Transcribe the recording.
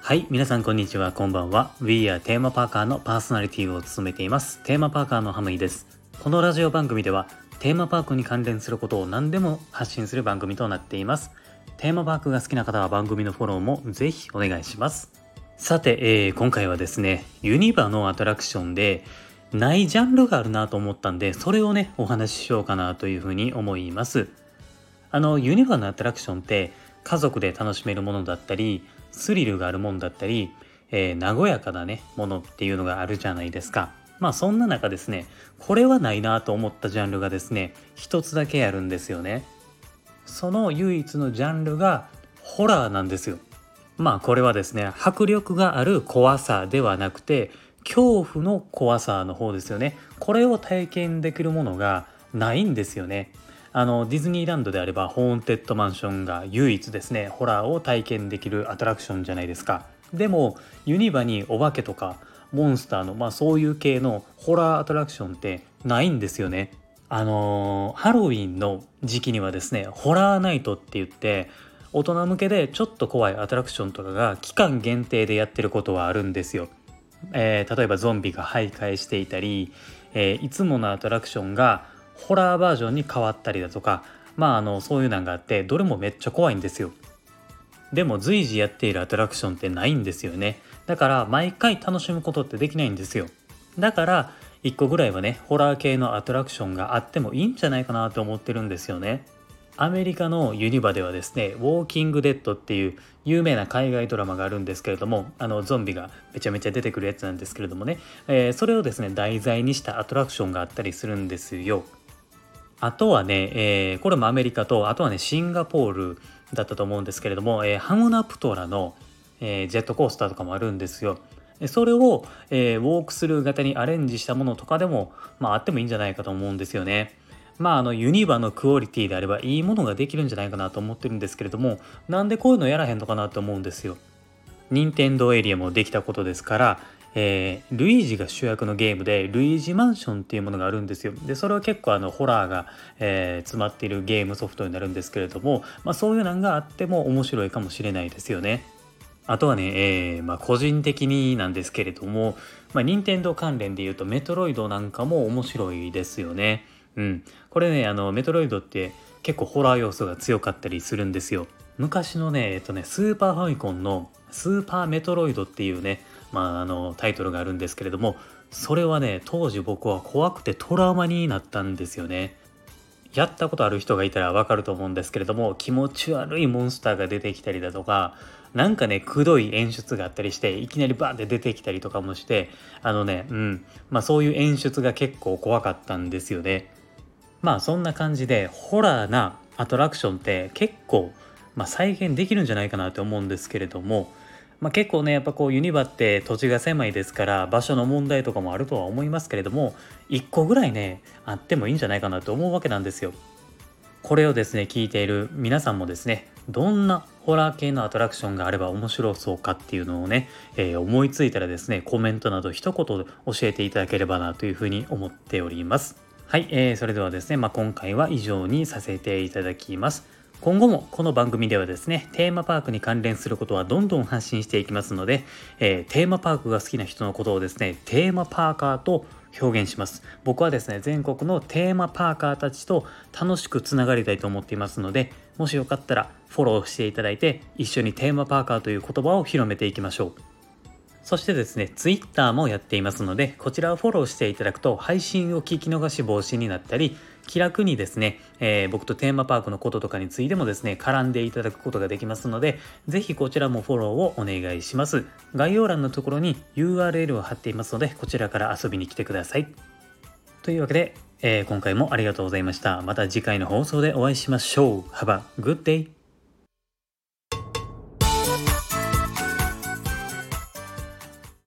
はい皆さんこんにちはこんばんは。We are テーマパーカーのパーソナリティを務めています。テーマパーカーのハムイです。このラジオ番組ではテーマパークに関連することを何でも発信する番組となっています。テーマパークが好きな方は番組のフォローもぜひお願いします。さて、えー、今回はですねユニバのアトラクションでないジャンルがあるなと思ったんでそれをねお話ししようかなというふうに思います。あのユニバのアトラクションって家族で楽しめるものだったりスリルがあるもんだったり、えー、和やかなねものっていうのがあるじゃないですか。まあそんな中ですねこれはないなと思ったジャンルがですね一つだけあるんですよね。その唯一のジャンルがホラーなんですよ。まあこれはですね迫力がある怖さではなくて恐怖の怖さの方ですよね。これを体験できるものがないんですよね。あのディズニーランドであればホーンテッドマンションが唯一ですねホラーを体験できるアトラクションじゃないですかでもユニバにお化けとかモンスターのまあそういう系のホラーアトラクションってないんですよねあのー、ハロウィンの時期にはですねホラーナイトって言って大人向けでちょっと怖いアトラクションとかが期間限定でやってることはあるんですよ。えー、例えばゾンビが徘徊していたり、えー、いつものアトラクションがホラーバージョンに変わったりだとかまああのそういうのがあってどれもめっちゃ怖いんですよ。でも随時やっているアトラクションってないんですよね。だから毎回楽しむことってできないんですよ。だから1個ぐらいはねホラー系のアトラクションがあってもいいんじゃないかなと思ってるんですよね。アメリカのユニバではですね「ウォーキング・デッド」っていう有名な海外ドラマがあるんですけれどもあのゾンビがめちゃめちゃ出てくるやつなんですけれどもね、えー、それをですね題材にしたアトラクションがあったりするんですよ。あとはね、えー、これもアメリカとあとはねシンガポールだったと思うんですけれども、えー、ハムナプトラの、えー、ジェットコースターとかもあるんですよ。それを、えー、ウォークスルー型にアレンジしたものとかでも、まあ、あってもいいんじゃないかと思うんですよね。まあ、あのユニバのクオリティであればいいものができるんじゃないかなと思ってるんですけれどもなんでこういうのやらへんのかなと思うんですよ。任天堂エリアもできたことですからえー、ルイージが主役のゲームでルイージマンションっていうものがあるんですよ。でそれは結構あのホラーが、えー、詰まっているゲームソフトになるんですけれども、まあ、そういうのがあっても面白いかもしれないですよね。あとはね、えー、まあ、個人的になんですけれども、まあ、任天堂関連で言うとメトロイドなんかも面白いですよね。うん。これねあのメトロイドって結構ホラー要素が強かったりするんですよ。昔のねえっとねスーパーファミコンのスーパーメトロイドっていうねまあ、あのタイトルがあるんですけれどもそれはね当時僕は怖くてトラウマになったんですよね。やったことある人がいたらわかると思うんですけれども気持ち悪いモンスターが出てきたりだとかなんかねくどい演出があったりしていきなりバーンって出てきたりとかもしてあのねうんまあそういう演出が結構怖かったんですよね。まあそんな感じでホラーなアトラクションって結構、まあ、再現できるんじゃないかなと思うんですけれどもまあ、結構ねやっぱこうユニバって土地が狭いですから場所の問題とかもあるとは思いますけれども1個ぐらいねあってもいいんじゃないかなと思うわけなんですよ。これをですね聞いている皆さんもですねどんなホラー系のアトラクションがあれば面白そうかっていうのをね、えー、思いついたらですねコメントなど一言教えていただければなというふうに思っております。はい、えー、それではですね、まあ、今回は以上にさせていただきます。今後もこの番組ではですねテーマパークに関連することはどんどん発信していきますので、えー、テーマパークが好きな人のことをですねテーマパーカーと表現します。僕はですね全国のテーマパーカーたちと楽しくつながりたいと思っていますのでもしよかったらフォローしていただいて一緒にテーマパーカーという言葉を広めていきましょう。そしてですね、Twitter もやっていますので、こちらをフォローしていただくと、配信を聞き逃し防止になったり、気楽にですね、えー、僕とテーマパークのこととかについてもですね、絡んでいただくことができますので、ぜひこちらもフォローをお願いします。概要欄のところに URL を貼っていますので、こちらから遊びに来てください。というわけで、えー、今回もありがとうございました。また次回の放送でお会いしましょう。Have a good day!